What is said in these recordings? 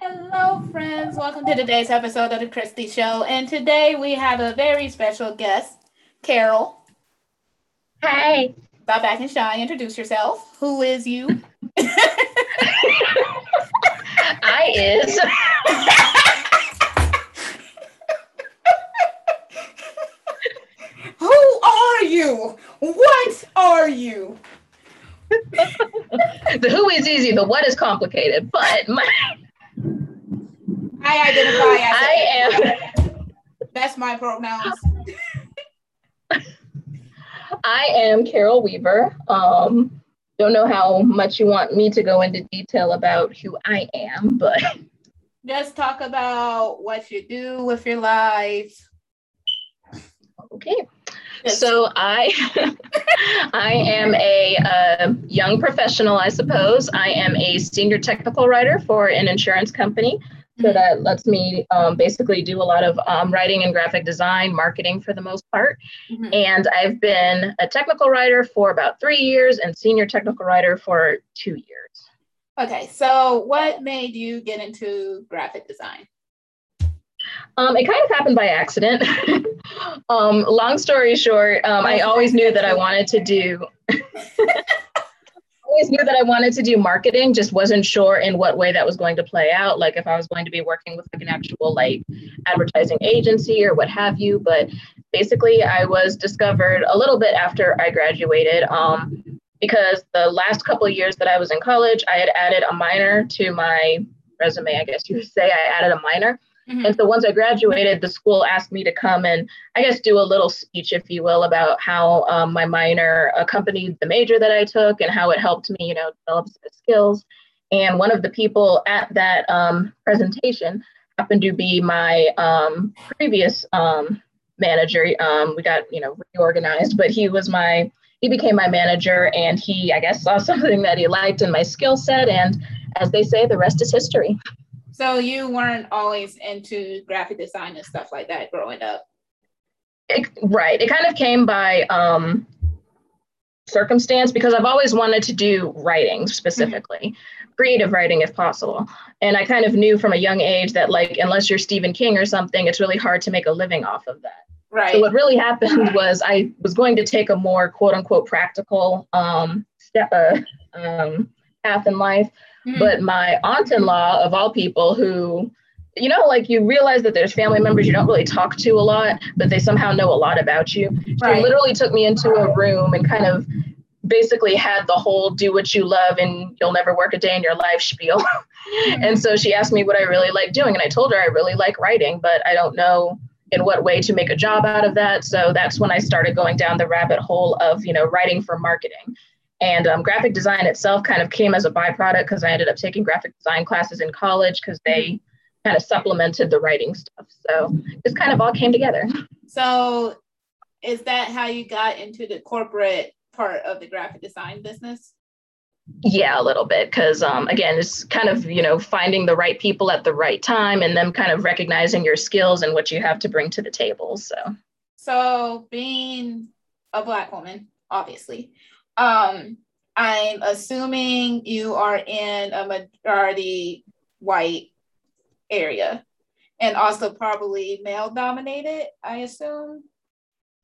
Hello, friends. Welcome to today's episode of The Christy Show. And today we have a very special guest, Carol. Hi. And shy. Introduce yourself. Who is you? I is. Who are you? What are you? the who is easy, the what is complicated. But my I identify as I am. That's my pronouns. I am Carol Weaver. Um, don't know how much you want me to go into detail about who I am, but Just talk about what you do with your life. okay. So I, I am a uh, young professional, I suppose. I am a senior technical writer for an insurance company. So that lets me um, basically do a lot of um, writing and graphic design, marketing for the most part. Mhm. And I've been a technical writer for about three years and senior technical writer for two years. Okay, so what made you get into graphic design? Um, it kind of happened by accident. um, long story short, um, I always knew that I wanted to do. always knew that I wanted to do marketing, just wasn't sure in what way that was going to play out. Like if I was going to be working with like an actual like advertising agency or what have you. But basically, I was discovered a little bit after I graduated. Um, because the last couple years that I was in college, I had added a minor to my resume. I guess you would say I added a minor. Mhm. And so once I graduated, the school asked me to come and I guess do a little speech, if you will, about how um, my minor accompanied the major that I took and how it helped me, you know, develop skills. And one of the people at that um, presentation happened to be my um, previous um, manager. Um, we got, you know, reorganized, but he was my, he became my manager and he, I guess, saw something that he liked in my skill set. And as they say, the rest is history. So you weren't always into graphic design and stuff like that growing up. It, right. It kind of came by um, circumstance because I've always wanted to do writing specifically, creative writing if possible. And I kind of knew from a young age that, like, unless you're Stephen King or something, it's really hard to make a living off of that. Right. So what really happened was I was going to take a more quote unquote practical um, step uh, um, path in life, But mm-hmm. my aunt-in-law of all people who you know like you realize that there's family members you don't really talk to a lot but they somehow know a lot about you. She Right. literally took me into a room and kind of basically had the whole do what you love and you'll never work a day in your life spiel. And so she asked me what i really like doing and i told her i really like writing but i don't know in what way to make a job out of that. So that's when i started going down the rabbit hole of you know writing for marketing and um, graphic design itself kind of came as a byproduct because I ended up taking graphic design classes in college because they kind of supplemented the writing stuff. So this kind of all came together. So is that how you got into the corporate part of the graphic design business? Yeah, a little bit because um, again, it's kind of you know finding the right people at the right time and them kind of recognizing your skills and what you have to bring to the table. So So being a black woman, obviously, um, I'm assuming you are in a majority white area and also probably male dominated, I assume.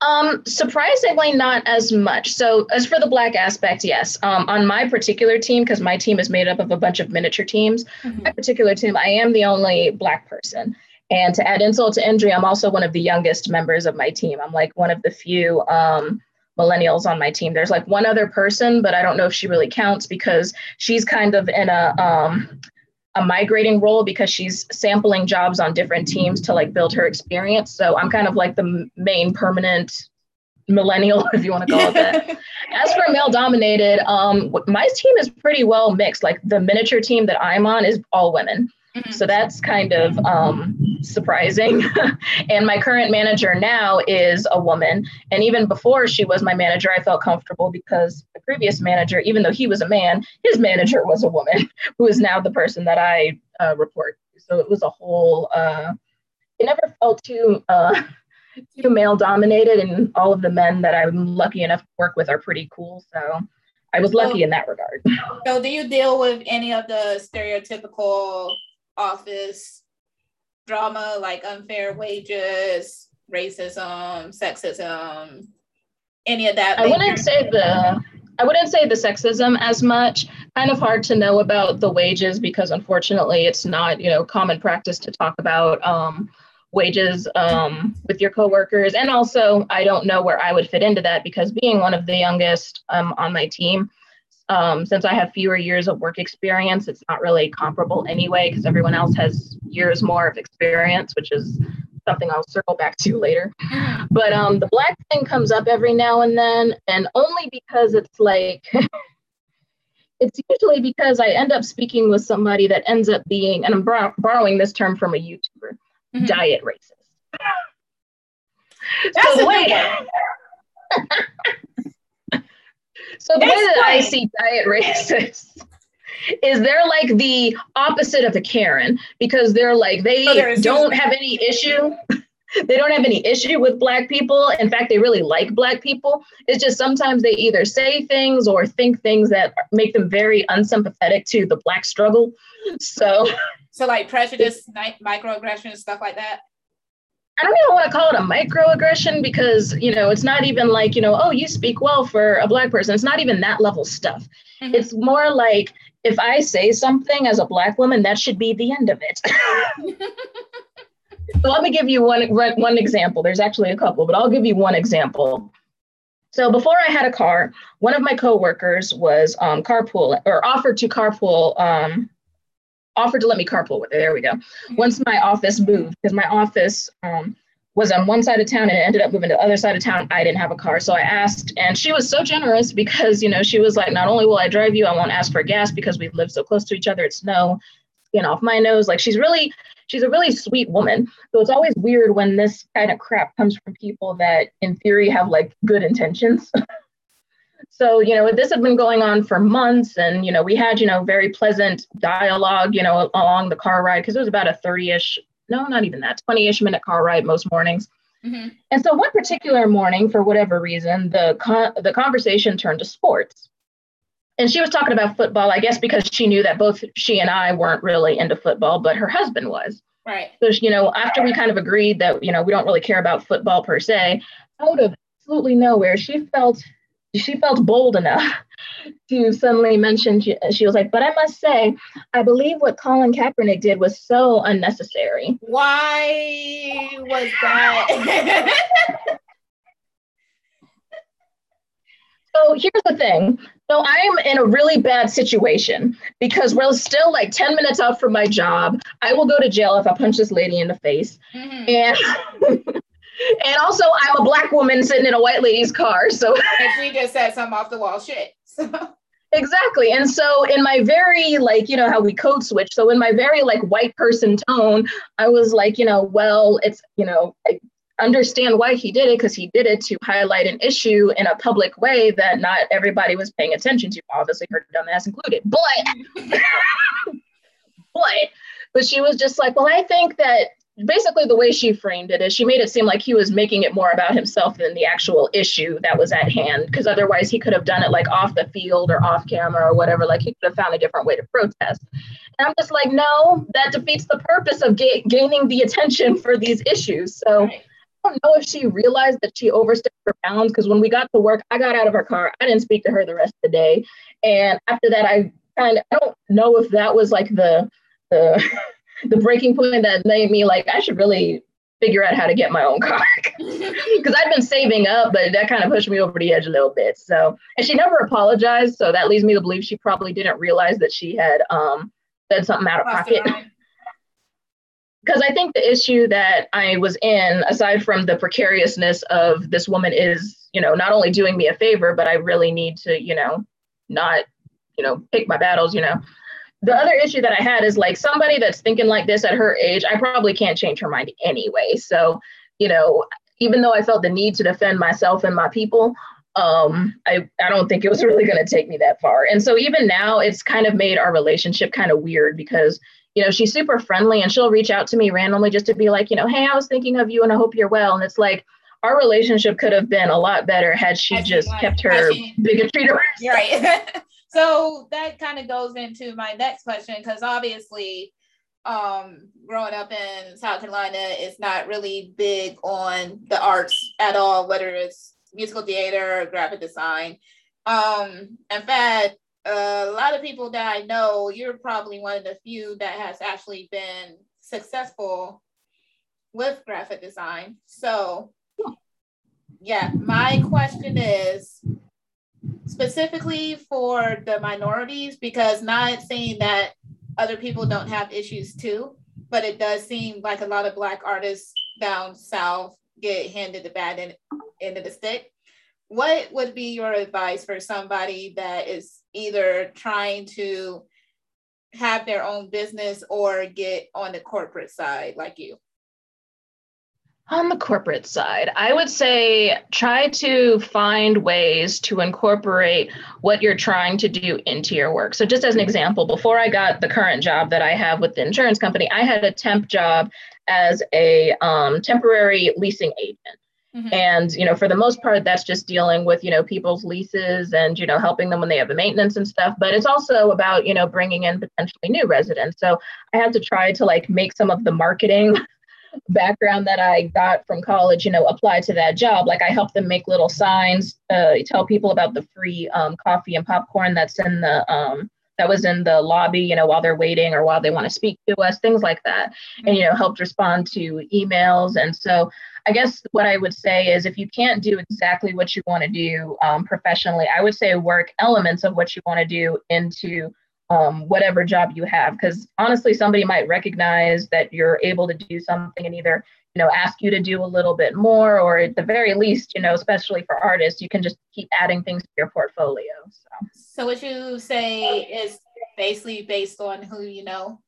Um, surprisingly, not as much. So, as for the black aspect, yes. Um, on my particular team, because my team is made up of a bunch of miniature teams, my particular team, I am the only black person. And to add insult to injury, I'm also one of the youngest members of my team. I'm like one of the few um, millennials on my team. There's like one other person, but I don't know if she really counts because she's kind of in a um, a migrating role because she's sampling jobs on different teams to like build her experience. So I'm kind of like the main permanent millennial, if you want to call it that. As for male dominated, um, my team is pretty well mixed. Like the miniature team that I'm on is all women. Mm-hmm. So that's kind of um, surprising. and my current manager now is a woman. And even before she was my manager, I felt comfortable because the previous manager, even though he was a man, his manager was a woman who is now the person that I uh, report to. So it was a whole, uh, it never felt too. Uh, too male dominated and all of the men that I'm lucky enough to work with are pretty cool. So I was lucky so, in that regard. So do you deal with any of the stereotypical office drama like unfair wages, racism, sexism, any of that? I wouldn't say the I wouldn't say the sexism as much. Kind of hard to know about the wages because unfortunately it's not, you know, common practice to talk about um, wages um, with your coworkers. And also, I don't know where I would fit into that because being one of the youngest um, on my team, um, since I have fewer years of work experience, it's not really comparable anyway because everyone else has years more of experience, which is something I'll circle back to later. But um, the black thing comes up every now and then, and only because it's like, it's usually because I end up speaking with somebody that ends up being, and I'm bor- borrowing this term from a YouTuber mm-hmm. diet racist. That's so the way, so the way that I see diet racists is they're like the opposite of a Karen because they're like they oh, don't have any issue. they don't have any issue with black people. In fact, they really like black people. It's just sometimes they either say things or think things that make them very unsympathetic to the black struggle. So so like prejudice, microaggression, stuff like that. I don't even want to call it a microaggression because you know it's not even like you know oh you speak well for a black person. It's not even that level stuff. Mm-hmm. It's more like if I say something as a black woman, that should be the end of it. so let me give you one one example. There's actually a couple, but I'll give you one example. So before I had a car, one of my coworkers was um, carpool or offered to carpool um, offered to let me carpool with her. There we go. Once my office moved, because my office um, was on one side of town and it ended up moving to the other side of town. I didn't have a car. So I asked, and she was so generous because, you know, she was like, not only will I drive you, I won't ask for gas because we live so close to each other. It's no skin off my nose. Like she's really, she's a really sweet woman. So it's always weird when this kind of crap comes from people that in theory have like good intentions. So, you know, this had been going on for months and, you know, we had, you know, very pleasant dialogue, you know, along the car ride because it was about a 30 ish, no, not even that, 20 ish minute car ride most mornings. Mm-hmm. And so one particular morning, for whatever reason, the, con- the conversation turned to sports. And she was talking about football, I guess, because she knew that both she and I weren't really into football, but her husband was. Right. So, you know, after we kind of agreed that, you know, we don't really care about football per se, out of absolutely nowhere, she felt she felt bold enough to suddenly mention she, she, was like but i must say i believe what colin kaepernick did was so unnecessary. Why was that? So here's the thing. So i'm in a really bad situation because we're still like 10 minutes out from my job. I will go to jail if i punch this lady in the face. Mm-hmm. and and also, I'm a black woman sitting in a white lady's car. So and she just said some off the wall shit. So. Exactly. And so in my very like, you know, how we code switch. So in my very like white person tone, I was like, you know, well, it's, you know, I understand why he did it because he did it to highlight an issue in a public way that not everybody was paying attention to, obviously her dumbass included. But but but she was just like, well, I think that basically the way she framed it is she made it seem like he was making it more about himself than the actual issue that was at hand because otherwise he could have done it like off the field or off camera or whatever like he could have found a different way to protest and i'm just like no that defeats the purpose of ga- gaining the attention for these issues so right. I don't know if she realized that she overstepped her bounds because when we got to work, I got out of her car. I didn't speak to her the rest of the day. And after that, I kind of I don't know if that was like the the the breaking point that made me like I should really figure out how to get my own car because I'd been saving up, but that kind of pushed me over the edge a little bit. So, and she never apologized, so that leads me to believe she probably didn't realize that she had um, said something out of pocket. Because I think the issue that I was in, aside from the precariousness of this woman, is you know not only doing me a favor, but I really need to you know not you know pick my battles, you know the other issue that I had is like somebody that's thinking like this at her age, I probably can't change her mind anyway. So, you know, even though I felt the need to defend myself and my people, um, I, I don't think it was really going to take me that far. And so even now, it's kind of made our relationship kind of weird because, you know, she's super friendly and she'll reach out to me randomly just to be like, you know, hey, I was thinking of you and I hope you're well. And it's like, our relationship could have been a lot better had she had just kept her bigotry to herself. Right. so that kind of goes into my next question because obviously um growing up in south carolina is not really big on the arts at all whether it's musical theater or graphic design. Um in fact a lot of people that i know you're probably one of the few that has actually been successful with graphic design. So yeah my question is specifically for the minorities because not saying that other people don't have issues too, but it does seem like a lot of black artists down south get handed the bad end, end of the stick. What would be your advice for somebody that is either trying to have their own business or get on the corporate side like you? On the corporate side, I would say try to find ways to incorporate what you're trying to do into your work. So, just as an example, before I got the current job that I have with the insurance company, I had a temp job as a um, temporary leasing agent. Mm-hmm. And, you know, for the most part, that's just dealing with, you know, people's leases and, you know, helping them when they have the maintenance and stuff. But it's also about, you know, bringing in potentially new residents. So I had to try to like make some of the marketing background that I got from college, you know, apply to that job. Like I help them make little signs, uh, tell people about the free um, coffee and popcorn that's in the um, that was in the lobby, you know, while they're waiting or while they want to speak to us, things like that, and you know, helped respond to emails. And so, I guess what I would say is, if you can't do exactly what you want to do um, professionally, I would say work elements of what you want to do into um, whatever job you have. Because honestly, somebody might recognize that you're able to do something and either you know ask you to do a little bit more, or at the very least, you know, especially for artists, you can just keep adding things to your portfolio. So, so what you say is basically based on who you know.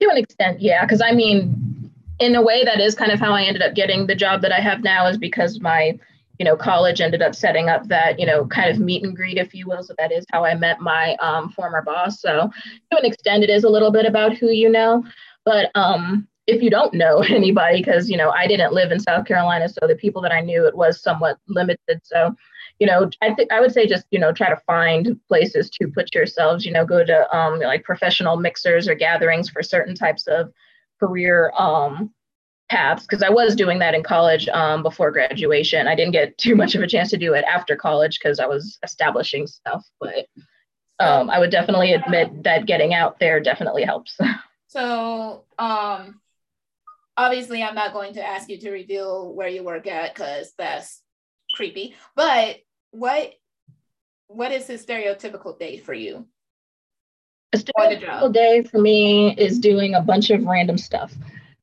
To an extent, yeah. Because I mean, in a way, that is kind of how I ended up getting the job that I have now, is because my you know, college ended up setting up that, you know, kind of meet and greet, if you will. So that is how I met my um, former boss. So to an extent, it is a little bit about who you know. But um, if you don't know anybody, because, you know, I didn't live in South Carolina, so the people that I knew, it was somewhat limited. So, you know, I think I would say just, you know, try to find places to put yourselves, you know, go to um, like professional mixers or gatherings for certain types of career um, paths because I was doing that in college um, before graduation. I didn't get too much of a chance to do it after college because I was establishing stuff, but um, I would definitely admit that getting out there definitely helps. So, um, obviously, I'm not going to ask you to reveal where you work at because that's creepy. But what what is a stereotypical day for you? A stereotypical day for me is doing a bunch of random stuff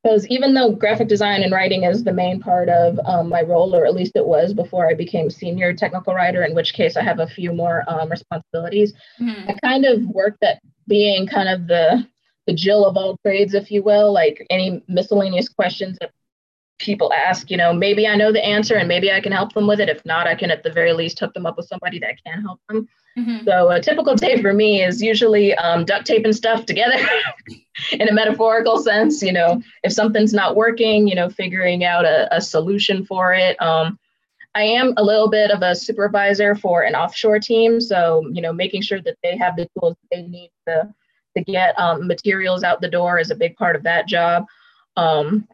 because even though graphic design and writing is the main part of um, my role, or at least it was before I became senior technical writer, in which case I have a few more um, responsibilities, mm-hmm. I kind of worked at being kind of the the Jill of all trades, if you will, like any miscellaneous questions that people ask, you know, maybe I know the answer and maybe I can help them with it. If not, I can at the very least hook them up with somebody that can help them. Mm-hmm. So a typical day for me is usually um, duct taping stuff together in a metaphorical sense. You know, if something's not working, you know, figuring out a, a solution for it. Um, I am a little bit of a supervisor for an offshore team, so you know, making sure that they have the tools they need to to get um, materials out the door is a big part of that job. Um,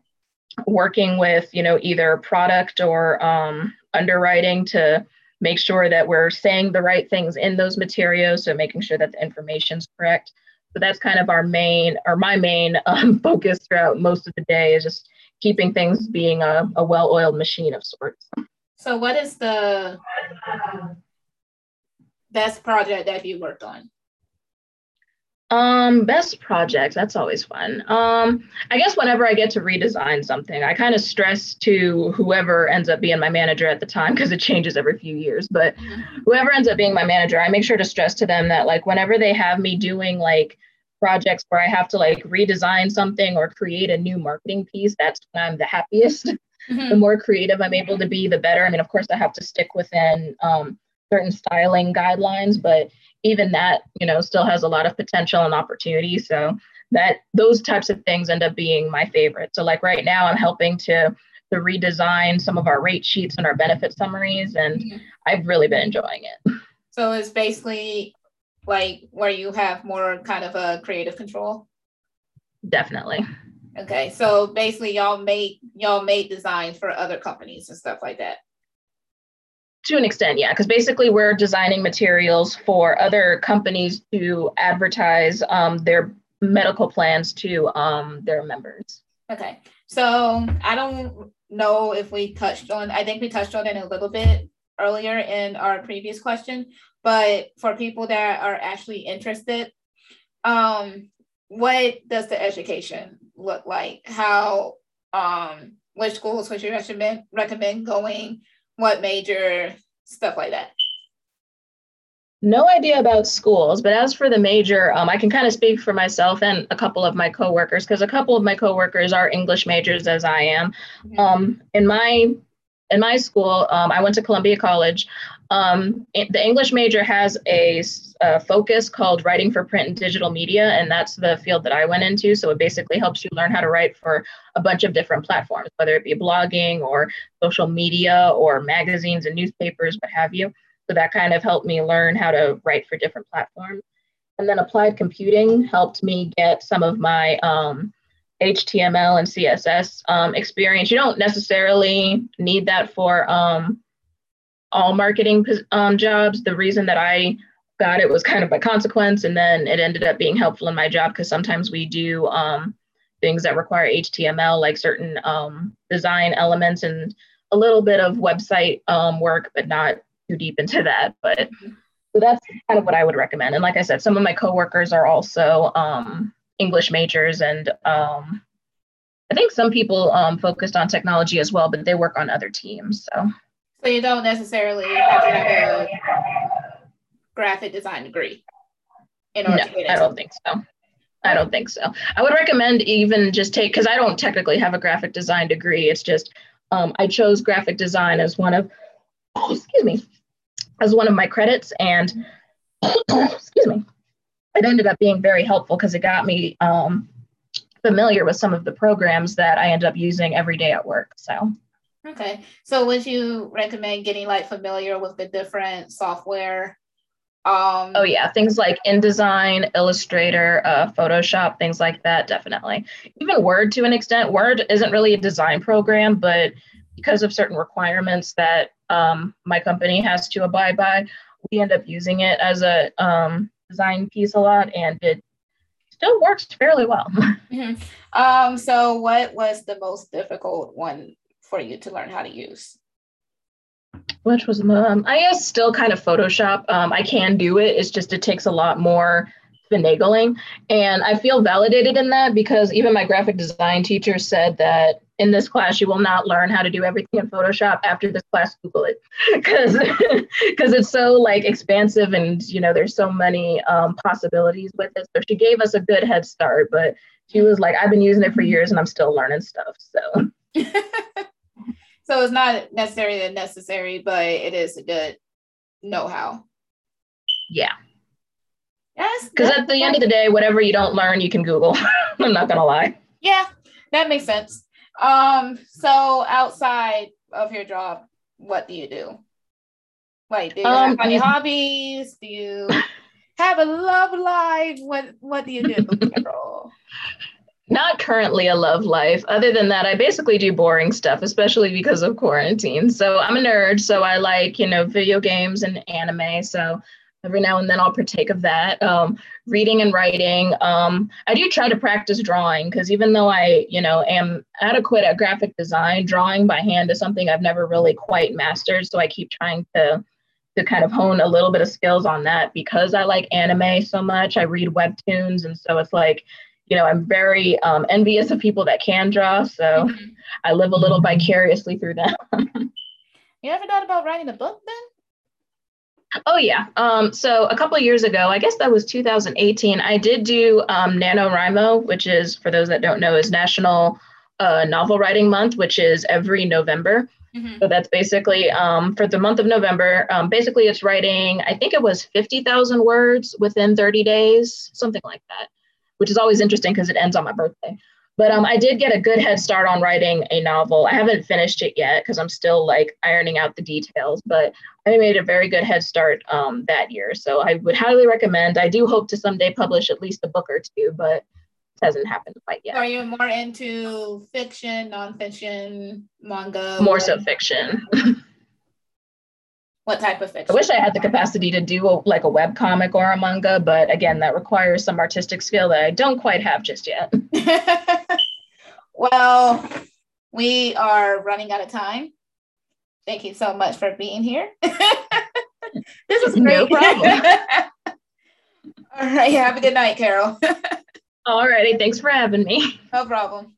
working with you know either product or um, underwriting to make sure that we're saying the right things in those materials so making sure that the information is correct. So that's kind of our main or my main um, focus throughout most of the day is just keeping things being a, a well-oiled machine of sorts. So what is the best project that you worked on Um, best projects, that's always fun. Um, I guess whenever I get to redesign something, I kind of stress to whoever ends up being my manager at the time because it changes every few years. But whoever ends up being my manager, I make sure to stress to them that like whenever they have me doing like projects where I have to like redesign something or create a new marketing piece, that's when I'm the happiest. Mm-hmm. the more creative I'm able to be, the better. I mean, of course, I have to stick within um, certain styling guidelines, but even that, you know, still has a lot of potential and opportunity. So that those types of things end up being my favorite. So like right now, I'm helping to to redesign some of our rate sheets and our benefit summaries, and mm-hmm. I've really been enjoying it. So it's basically like where you have more kind of a creative control. Definitely. Okay, so basically, y'all make y'all made designs for other companies and stuff like that to an extent yeah because basically we're designing materials for other companies to advertise um, their medical plans to um, their members. Okay so i don't know if we touched on i think we touched on it a little bit earlier in our previous question but for people that are actually interested um, what does the education look like? How um, which schools would you recommend recommend going what major, stuff like that. No idea about schools, but as for the major, um, I can kind of speak for myself and a couple of my coworkers because a couple of my coworkers are English majors as I am. Um, in my in my school, um, I went to Columbia College. Um, the English major has a, a, focus called writing for print and digital media, and that's the field that I went into. So it basically helps you learn how to write for a bunch of different platforms, whether it be blogging or social media or magazines and newspapers, what have you. So that kind of helped me learn how to write for different platforms. And then applied computing helped me get some of my um, HTML and CSS um, experience. You don't necessarily need that for um, all marketing um, jobs. The reason that I got it was kind of by consequence, and then it ended up being helpful in my job because sometimes we do um, things that require HTML, like certain um, design elements and a little bit of website um, work, but not too deep into that. But so that's kind of what I would recommend. And like I said, some of my coworkers are also um, English majors, and um, I think some people focused on technology as well, but they work on other teams. So. So you don't necessarily have to have a graphic design degree in order no, to get I don't think so. I don't think so. I would recommend even just take because I don't technically have a graphic design degree. It's just um, I chose graphic design as one of oh, excuse me as one of my credits, and excuse me, it ended up being very helpful because it got me um, familiar with some of the programs that I end up using every day at work. So Okay. So would you recommend getting like familiar with the different software? Um, oh yeah, things like InDesign, Illustrator, uh, Photoshop, things like that, definitely. Even Word to an extent. Word isn't really a design program, but because of certain requirements that um, my company has to abide by, we end up using it as a um, design piece a lot, and it still works fairly well. mm-hmm. um, so, what was the most difficult one for you to learn how to use? Which was um, I guess still kind of Photoshop. Um, I can do it. It's just it takes a lot more finagling, and I feel validated in that because even my graphic design teacher said that in this class you will not learn how to do everything in Photoshop. After this class, Google it because because it's so like expansive and you know there's so many um, possibilities with it. So she gave us a good head start, but she was like, I've been using it for years and I'm still learning stuff. So. So it's not necessarily necessary, but it is a good know-how. Yeah. Yes. Because at the end of the day, whatever you don't learn, you can Google. I'm not gonna lie. Yeah, that makes sense. Um, so outside of your job, what do you do? Like, do you um, have any hobbies? Do you have a love life? What What do you do, not currently a love life. Other than that, I basically do boring stuff, especially because of quarantine. So I'm a nerd, so I like, you know, video games and anime. So every now and then I'll partake of that. Um, reading and writing. Um, I do try to practice drawing because even though I, you know, am adequate at graphic design, drawing by hand is something I've never really quite mastered. So I keep trying to to kind of hone a little bit of skills on that because I like anime so much. I read webtoons, and so it's like, you know, I'm very um, envious of people that can draw. So mm-hmm. I live a little vicariously through them. you ever thought about writing a book then? Oh yeah. Um, so a couple of years ago, I guess that was 2018. I did do um, NaNoWriMo, which is for those that don't know, is National uh, Novel Writing Month, which is every November. Mm-hmm. So that's basically um, for the month of November. Um, basically, it's writing, I think it was 50,000 words within 30 days, something like that, which is always interesting because it ends on my birthday. But um, I did get a good head start on writing a novel. I haven't finished it yet because I'm still like ironing out the details, but I made a very good head start um, that year. So I would highly recommend. I do hope to someday publish at least a book or two, but it hasn't happened quite yet. Are you more into fiction, nonfiction, manga? More so fiction. what type of fiction? I wish I had the capacity to do a, like a web comic or a manga, but again, that requires some artistic skill that I don't quite have just yet. well, we are running out of time. Thank you so much for being here. this is great. No problem. All right. Have a good night, Carol. Alrighty, thanks for having me. No problem.